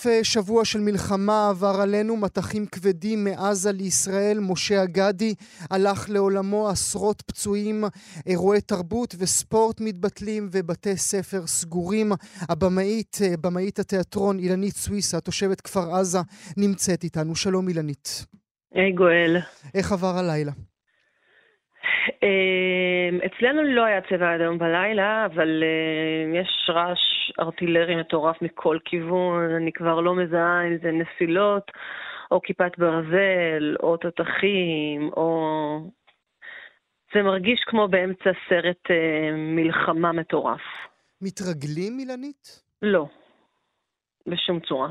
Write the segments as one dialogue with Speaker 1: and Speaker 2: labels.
Speaker 1: סוף אה, שבוע של מלחמה עבר עלינו, מטחים כבדים מעזה לישראל. משה אגדי הלך לעולמו, עשרות פצועים, אירועי תרבות וספורט מתבטלים ובתי ספר סגורים. הבמאית, אה, במאית התיאטרון אילנית סוויסה, תושבת כפר עזה, נמצאת איתנו. שלום אילנית.
Speaker 2: היי גואל.
Speaker 1: איך עבר הלילה?
Speaker 2: אמ, אצלנו לא היה צבע אדום בלילה, אבל אמ, יש רעש ארטילרי מטורף מכל כיוון, אני כבר לא מזהה אם זה נפילות, או כיפת ברזל, או תותחים, או... זה מרגיש כמו באמצע סרט אמ, מלחמה מטורף.
Speaker 1: מתרגלים, אילנית?
Speaker 2: לא. בשום צורה.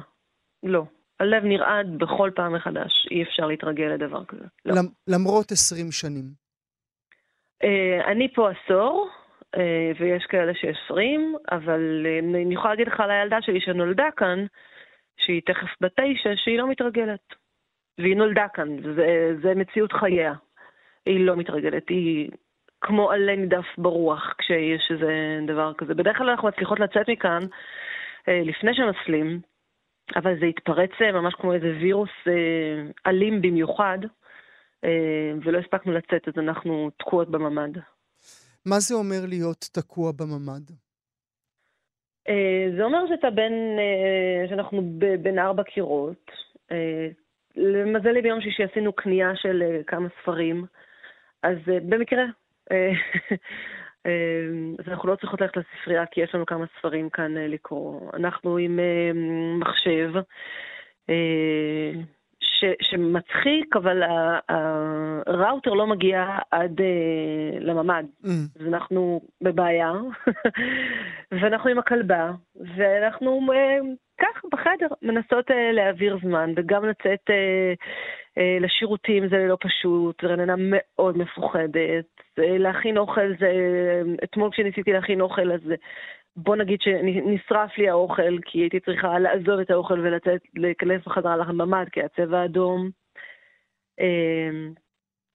Speaker 2: לא. הלב נרעד בכל פעם מחדש, אי אפשר להתרגל לדבר כזה. לא.
Speaker 1: למרות עשרים שנים.
Speaker 2: Uh, אני פה עשור, uh, ויש כאלה שעשרים, אבל uh, אני יכולה להגיד לך על הילדה שלי שנולדה כאן, שהיא תכף בת תשע, שהיא לא מתרגלת. והיא נולדה כאן, זה, זה מציאות חייה. היא לא מתרגלת, היא כמו עלה נידף ברוח כשיש איזה דבר כזה. בדרך כלל אנחנו מצליחות לצאת מכאן לפני שמסלים, אבל זה התפרץ ממש כמו איזה וירוס אלים במיוחד. אה, ולא הספקנו לצאת, אז אנחנו תקועות בממ"ד.
Speaker 1: מה זה אומר להיות תקוע בממ"ד?
Speaker 2: אה, זה אומר שאתה בין, אה, שאנחנו בין ארבע קירות. למזלי ביום שישי עשינו קנייה של כמה ספרים, אז במקרה, אז אנחנו לא צריכות ללכת לספרייה כי יש לנו כמה ספרים כאן לקרוא. אנחנו עם מחשב. ש, שמצחיק, אבל הראוטר לא מגיע עד uh, לממ"ד. Mm. אז אנחנו בבעיה, ואנחנו עם הכלבה, ואנחנו uh, כך בחדר מנסות uh, להעביר זמן, וגם לצאת uh, uh, לשירותים זה לא פשוט, רננה מאוד מפוחדת. להכין אוכל זה, אתמול כשניסיתי להכין אוכל אז בוא נגיד שנשרף לי האוכל, כי הייתי צריכה לעזוב את האוכל ולצאת, להיכנס בחזרה לממ"ד, כי הצבע אדום. אמ,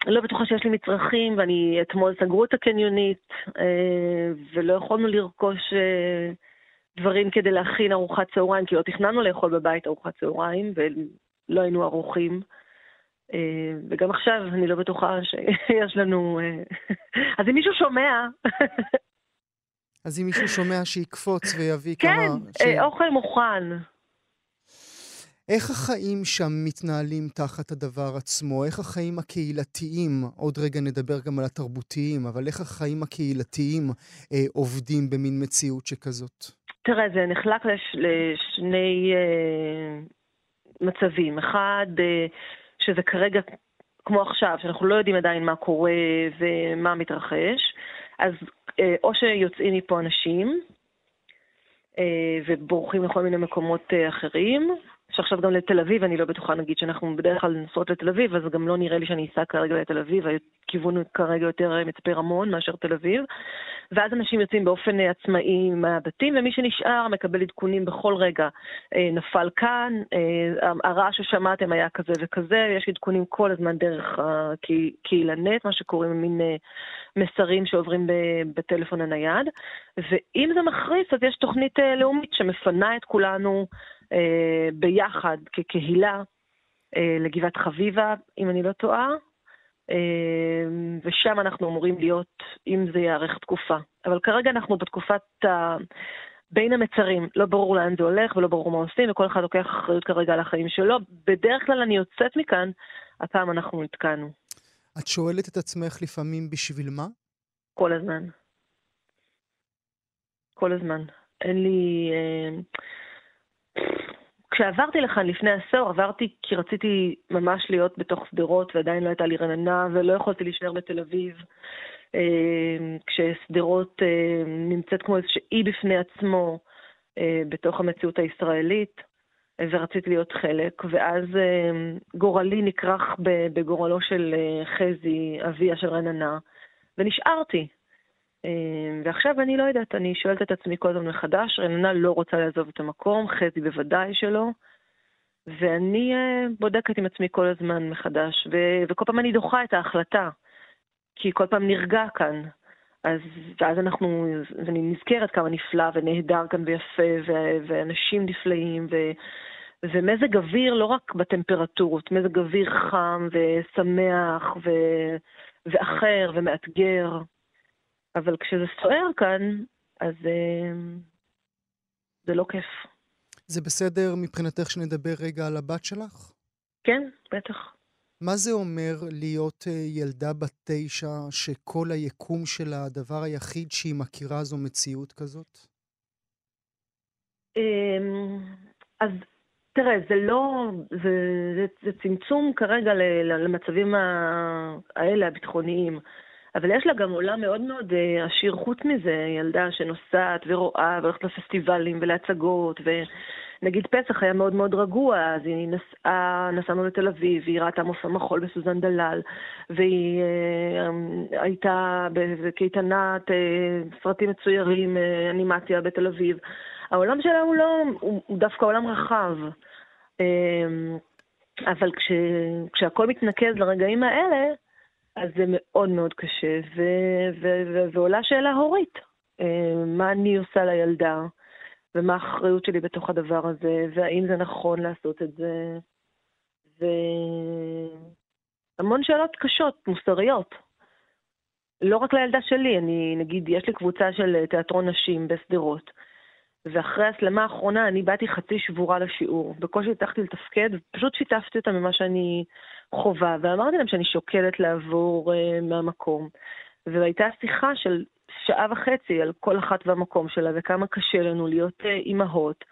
Speaker 2: לא בטוחה שיש לי מצרכים, ואני, אתמול סגרו את הקניונית, אה, ולא יכולנו לרכוש אה, דברים כדי להכין ארוחת צהריים, כי לא תכננו לאכול בבית ארוחת צהריים, ולא היינו ערוכים. אה, וגם עכשיו אני לא בטוחה שיש לנו... אז אם מישהו שומע,
Speaker 1: אז אם מישהו שומע שיקפוץ ויביא
Speaker 2: כן,
Speaker 1: כמה...
Speaker 2: כן, ש... אוכל מוכן.
Speaker 1: איך החיים שם מתנהלים תחת הדבר עצמו? איך החיים הקהילתיים, עוד רגע נדבר גם על התרבותיים, אבל איך החיים הקהילתיים אה, עובדים במין מציאות שכזאת?
Speaker 2: תראה, זה נחלק לש, לשני אה, מצבים. אחד, אה, שזה כרגע כמו עכשיו, שאנחנו לא יודעים עדיין מה קורה ומה מתרחש. אז אה, או שיוצאים מפה אנשים אה, ובורחים לכל מיני מקומות אה, אחרים, שעכשיו גם לתל אביב, אני לא בטוחה, נגיד שאנחנו בדרך כלל נוסעות לתל אביב, אז גם לא נראה לי שאני אסע כרגע לתל אביב, הכיוון כרגע יותר מצפה רמון מאשר תל אביב. ואז אנשים יוצאים באופן עצמאי מהבתים, ומי שנשאר מקבל עדכונים בכל רגע. נפל כאן, הרעש ששמעתם היה כזה וכזה, יש עדכונים כל הזמן דרך הקהילנט, מה שקוראים מין מסרים שעוברים בטלפון הנייד. ואם זה מחריף, אז יש תוכנית לאומית שמפנה את כולנו אה, ביחד כקהילה אה, לגבעת חביבה, אם אני לא טועה, אה, ושם אנחנו אמורים להיות, אם זה יארך תקופה. אבל כרגע אנחנו בתקופת ה... בין המצרים, לא ברור לאן זה הולך ולא ברור מה עושים, וכל אחד לוקח אחריות כרגע על החיים שלו. בדרך כלל אני יוצאת מכאן, הפעם אנחנו נתקענו.
Speaker 1: את שואלת את עצמך לפעמים בשביל מה?
Speaker 2: כל הזמן. כל הזמן. אין לי... אה... כשעברתי לכאן לפני עשור, עברתי כי רציתי ממש להיות בתוך שדרות, ועדיין לא הייתה לי רננה, ולא יכולתי להישאר בתל אביב. אה, כששדרות אה, נמצאת כמו איזה אי בפני עצמו אה, בתוך המציאות הישראלית, ורציתי להיות חלק. ואז גורלי נכרך בגורלו של חזי, אביה של רננה, ונשארתי. אמ, ועכשיו אני לא יודעת, אני שואלת את עצמי כל הזמן מחדש, רננה לא רוצה לעזוב את המקום, חזי בוודאי שלא, ואני אה, בודקת עם עצמי כל הזמן מחדש, ו- וכל פעם אני דוחה את ההחלטה, כי כל פעם נרגע כאן. אז, ואז אנחנו, ואני נזכרת כמה נפלא ונהדר כאן ויפה, ו- ואנשים נפלאים, ו- ומזג אוויר לא רק בטמפרטורות, מזג אוויר חם ושמח ו... ואחר ומאתגר, אבל כשזה סוער כאן, אז אה, זה לא כיף.
Speaker 1: זה בסדר מבחינתך שנדבר רגע על הבת שלך?
Speaker 2: כן, בטח.
Speaker 1: מה זה אומר להיות אה, ילדה בת תשע, שכל היקום שלה, הדבר היחיד שהיא מכירה זו מציאות כזאת?
Speaker 2: אמ, אז תראה, זה לא, זה, זה, זה צמצום כרגע למצבים האלה, הביטחוניים. אבל יש לה גם עולם מאוד מאוד אה, עשיר חוץ מזה, ילדה שנוסעת ורואה והולכת לפסטיבלים ולהצגות, ונגיד פסח היה מאוד מאוד רגוע, אז היא נסעה, נסענו לתל אביב, והיא ראתה מופע מחול בסוזן דלל, והיא אה, הייתה בקייטנת אה, סרטים מצוירים, אה, אנימציה בתל אביב. העולם שלה הוא לא, הוא, הוא דווקא עולם רחב. אה, אבל כש, כשהכול מתנקז לרגעים האלה, אז זה מאוד מאוד קשה, ו- ו- ו- ועולה שאלה הורית. אה, מה אני עושה לילדה, ומה האחריות שלי בתוך הדבר הזה, והאם זה נכון לעשות את זה, והמון שאלות קשות, מוסריות. לא רק לילדה שלי, אני, נגיד, יש לי קבוצה של תיאטרון נשים בשדרות, ואחרי ההסלמה האחרונה אני באתי חצי שבורה לשיעור. בקושי הצלחתי לתפקד, ופשוט שיתפתי אותם ממה שאני חובה, ואמרתי להם שאני שוקלת לעבור uh, מהמקום. והייתה שיחה של שעה וחצי על כל אחת והמקום שלה, וכמה קשה לנו להיות uh, אימהות,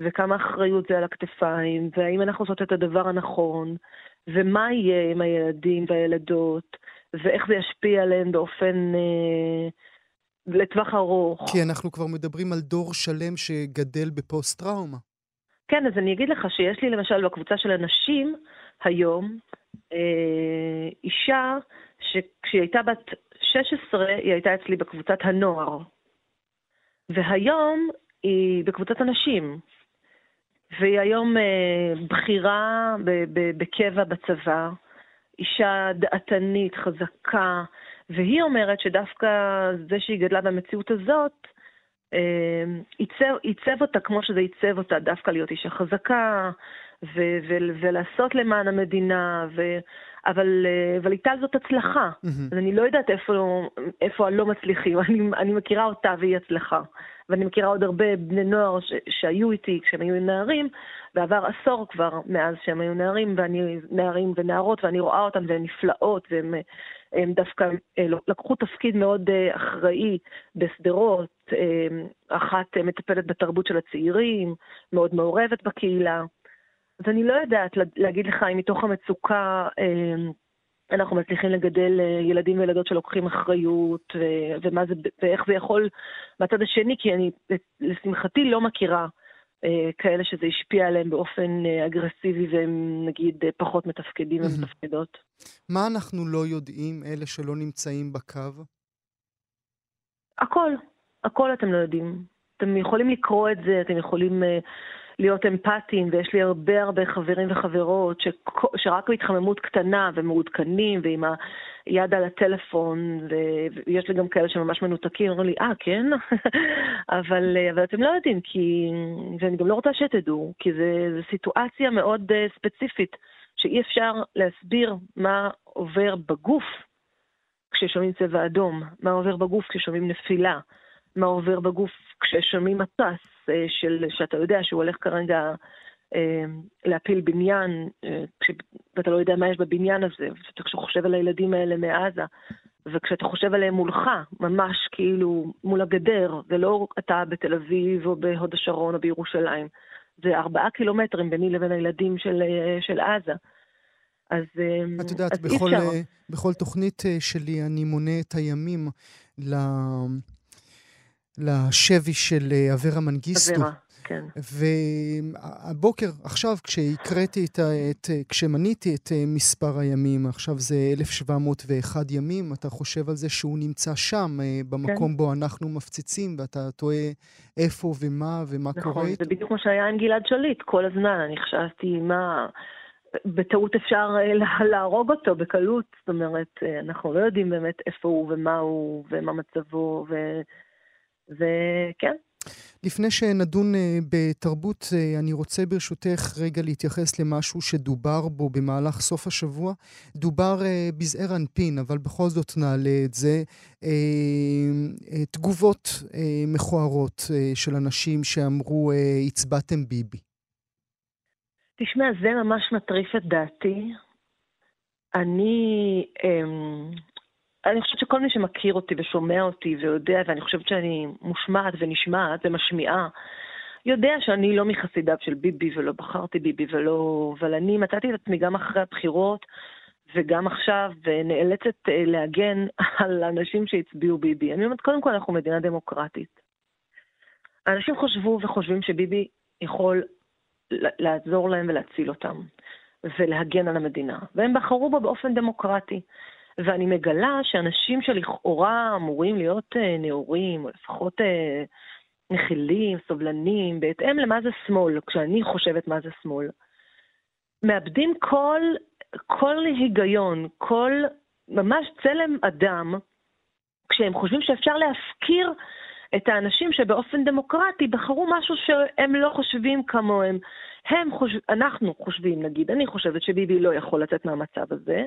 Speaker 2: וכמה אחריות זה על הכתפיים, והאם אנחנו עושות את הדבר הנכון, ומה יהיה עם הילדים והילדות, ואיך זה ישפיע עליהם באופן... Uh, לטווח ארוך.
Speaker 1: כי אנחנו כבר מדברים על דור שלם שגדל בפוסט-טראומה.
Speaker 2: כן, אז אני אגיד לך שיש לי למשל בקבוצה של הנשים היום אה, אישה שכשהיא הייתה בת 16 היא הייתה אצלי בקבוצת הנוער. והיום היא בקבוצת הנשים. והיא היום אה, בכירה בקבע בצבא, אישה דעתנית, חזקה, והיא אומרת שדווקא זה שהיא גדלה במציאות הזאת, אה, עיצב, עיצב אותה כמו שזה עיצב אותה, דווקא להיות אישה חזקה, ו- ו- ולעשות למען המדינה, ו- אבל, אה, אבל איתה זאת הצלחה. Mm-hmm. אז אני לא יודעת איפה, איפה הלא מצליחים, אני, אני מכירה אותה והיא הצלחה. ואני מכירה עוד הרבה בני נוער ש- שהיו איתי כשהם היו נערים, ועבר עשור כבר מאז שהם היו נערים, ואני נערים ונערות, ואני רואה אותם והן נפלאות, והם הם דווקא אה, לקחו תפקיד מאוד אה, אחראי בשדרות, אחת מטפלת בתרבות של הצעירים, מאוד מעורבת בקהילה. אז אני לא יודעת להגיד לך אם מתוך המצוקה אנחנו מצליחים לגדל ילדים וילדות שלוקחים אחריות, ומה זה, ואיך זה יכול מהצד השני, כי אני לשמחתי לא מכירה אה, כאלה שזה השפיע עליהם באופן אה, אגרסיבי והם נגיד אה, פחות מתפקדים ומתפקדות.
Speaker 1: מה אנחנו לא יודעים, אלה שלא נמצאים בקו?
Speaker 2: הכל, הכל אתם לא יודעים. אתם יכולים לקרוא את זה, אתם יכולים להיות אמפתיים, ויש לי הרבה הרבה חברים וחברות ש... שרק בהתחממות קטנה ומעודכנים, ועם היד על הטלפון, ויש לי גם כאלה שממש מנותקים, אומרים לי, אה, ah, כן? אבל, אבל אתם לא יודעים, כי... ואני גם לא רוצה שתדעו, כי זו סיטואציה מאוד uh, ספציפית, שאי אפשר להסביר מה עובר בגוף כששומעים צבע אדום, מה עובר בגוף כששומעים נפילה, מה עובר בגוף כששומעים מטס. אה, של, שאתה יודע שהוא הולך כרגע אה, להפיל בניין, אה, ואתה לא יודע מה יש בבניין הזה, וכשאתה חושב על הילדים האלה מעזה, וכשאתה חושב עליהם מולך, ממש כאילו מול הגדר, זה לא אתה בתל אביב או בהוד השרון או בירושלים, זה ארבעה קילומטרים ביני לבין הילדים של, של עזה. אז,
Speaker 1: את יודעת, אז בכל, בכל תוכנית שלי אני מונה את הימים ל... לשבי של אה, אברה מנגיסטו.
Speaker 2: אברה, כן.
Speaker 1: והבוקר, עכשיו, כשהקראתי את, את, כשמניתי את אה, מספר הימים, עכשיו זה 1701 ימים, אתה חושב על זה שהוא נמצא שם, אה, במקום כן. בו אנחנו מפציצים, ואתה תוהה איפה ומה ומה
Speaker 2: נכון,
Speaker 1: קורה.
Speaker 2: נכון, זה בדיוק כמו שהיה עם גלעד שליט, כל הזמן, אני חשבתי, מה... בטעות אפשר להרוג אותו בקלות, זאת אומרת, אנחנו לא יודעים באמת איפה הוא ומה הוא ומה מצבו, ו... וכן.
Speaker 1: לפני שנדון אה, בתרבות, אה, אני רוצה ברשותך רגע להתייחס למשהו שדובר בו במהלך סוף השבוע. דובר אה, בזעיר אנפין, אבל בכל זאת נעלה את זה. תגובות מכוערות של אנשים שאמרו, הצבעתם ביבי.
Speaker 2: תשמע, זה ממש מטריף את דעתי. אני, אמ, אני חושבת שכל מי שמכיר אותי ושומע אותי ויודע, ואני חושבת שאני מושמעת ונשמעת ומשמיעה, יודע שאני לא מחסידיו של ביבי ולא בחרתי ביבי ולא... אבל אני מצאתי את עצמי גם אחרי הבחירות וגם עכשיו נאלצת אה, להגן על אנשים שהצביעו ביבי. אני אומרת, קודם כל אנחנו מדינה דמוקרטית. אנשים חשבו וחושבים שביבי יכול לעזור להם ולהציל אותם ולהגן על המדינה, והם בחרו בו באופן דמוקרטי. ואני מגלה שאנשים שלכאורה אמורים להיות אה, נאורים, או לפחות אה, מכילים, סובלנים, בהתאם למה זה שמאל, כשאני חושבת מה זה שמאל, מאבדים כל, כל היגיון, כל ממש צלם אדם, כשהם חושבים שאפשר להפקיר את האנשים שבאופן דמוקרטי בחרו משהו שהם לא חושבים כמוהם. הם חושב, אנחנו חושבים, נגיד, אני חושבת שביבי לא יכול לצאת מהמצב הזה,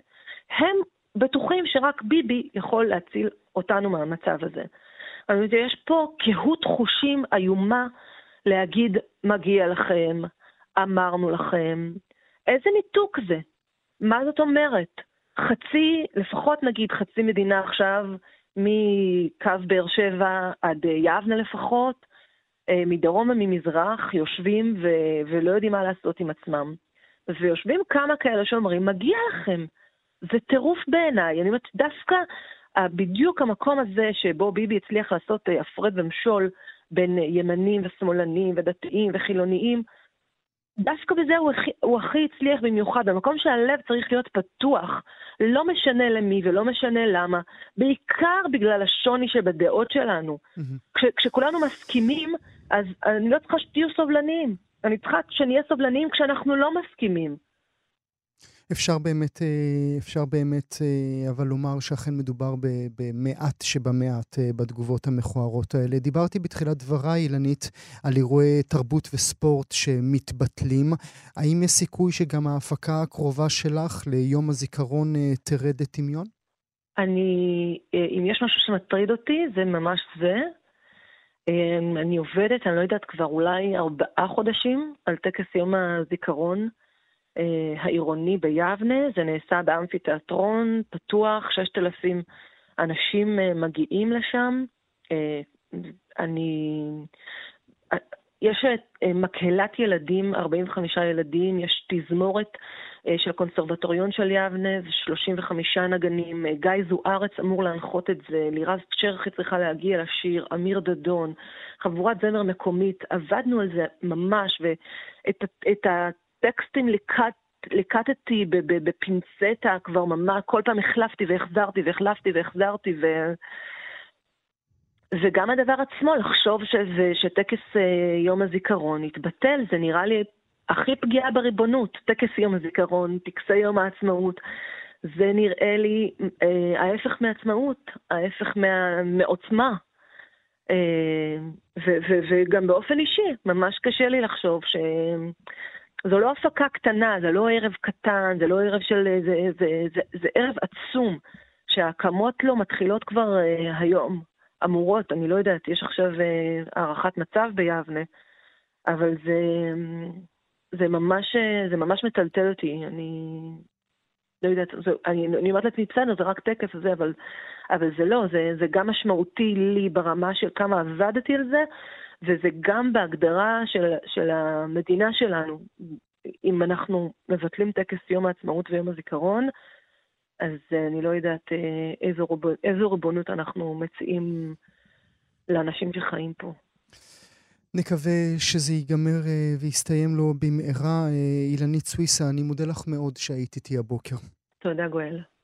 Speaker 2: הם בטוחים שרק ביבי יכול להציל אותנו מהמצב הזה. אבל יש פה קהות חושים איומה להגיד, מגיע לכם, אמרנו לכם. איזה ניתוק זה? מה זאת אומרת? חצי, לפחות נגיד חצי מדינה עכשיו, מקו באר שבע עד יבנה לפחות, אה, מדרום וממזרח, יושבים ו- ולא יודעים מה לעשות עם עצמם. ויושבים כמה כאלה שאומרים, מגיע לכם. זה טירוף בעיניי. אני אומרת, דווקא בדיוק המקום הזה שבו ביבי הצליח לעשות אה, הפרד ומשול בין ימנים ושמאלנים ודתיים וחילוניים, דווקא בזה הוא הכי, הוא הכי הצליח במיוחד, במקום שהלב צריך להיות פתוח, לא משנה למי ולא משנה למה, בעיקר בגלל השוני שבדעות שלנו. Mm-hmm. כש, כשכולנו מסכימים, אז אני לא צריכה שתהיו סובלניים. אני צריכה שנהיה סובלניים כשאנחנו לא מסכימים.
Speaker 1: אפשר באמת, אה, אפשר באמת, אה, אבל לומר שאכן מדובר במעט שבמעט אה, בתגובות המכוערות האלה. דיברתי בתחילת דבריי, אילנית, על אירועי תרבות וספורט שמתבטלים. האם יש סיכוי שגם ההפקה הקרובה שלך ליום הזיכרון תרד לטמיון?
Speaker 2: אני, אם יש משהו שמטריד אותי, זה ממש זה. אני עובדת, אני לא יודעת, כבר אולי ארבעה חודשים על טקס יום הזיכרון. אה, העירוני ביבנה, זה נעשה באמפיתיאטרון פתוח, 6,000 אנשים אה, מגיעים לשם. אה, אני... יש מקהלת ילדים, 45 ילדים, יש תזמורת של הקונסרבטוריון של יבנה, זה 35 נגנים, גיא זוארץ אמור להנחות את זה, לירז צ'רחי צריכה להגיע לשיר, אמיר דדון, חבורת זמר מקומית, עבדנו על זה ממש, ואת הטקסטים לקט, לקטתי בפינצטה כבר ממש, כל פעם החלפתי והחזרתי והחלפתי והחזרתי ו... וגם הדבר עצמו, לחשוב שזה, שטקס אה, יום הזיכרון יתבטל, זה נראה לי הכי פגיעה בריבונות. טקס יום הזיכרון, טקסי יום העצמאות, זה נראה לי אה, ההפך מעצמאות, ההפך מה, מעוצמה. אה, ו, ו, וגם באופן אישי, ממש קשה לי לחשוב ש... זו לא הפקה קטנה, זה לא ערב קטן, זה לא ערב של... זה, זה, זה, זה ערב עצום, שההקמות לו מתחילות כבר uh, היום, אמורות, אני לא יודעת, יש עכשיו uh, הערכת מצב ביבנה, אבל זה, זה, ממש, זה ממש מטלטל אותי, אני לא יודעת, זה, אני, אני אומרת לעצמי, בסדר, זה רק טקס וזה, אבל, אבל זה לא, זה, זה גם משמעותי לי ברמה של כמה עבדתי על זה, וזה גם בהגדרה של, של המדינה שלנו. אם אנחנו מבטלים טקס יום העצמאות ויום הזיכרון, אז אני לא יודעת אה, איזו, ריבונ... איזו ריבונות אנחנו מציעים לאנשים שחיים פה.
Speaker 1: נקווה שזה ייגמר אה, ויסתיים לו במהרה. אה, אילנית סוויסה, אני מודה לך מאוד שהיית איתי הבוקר.
Speaker 2: תודה, גואל.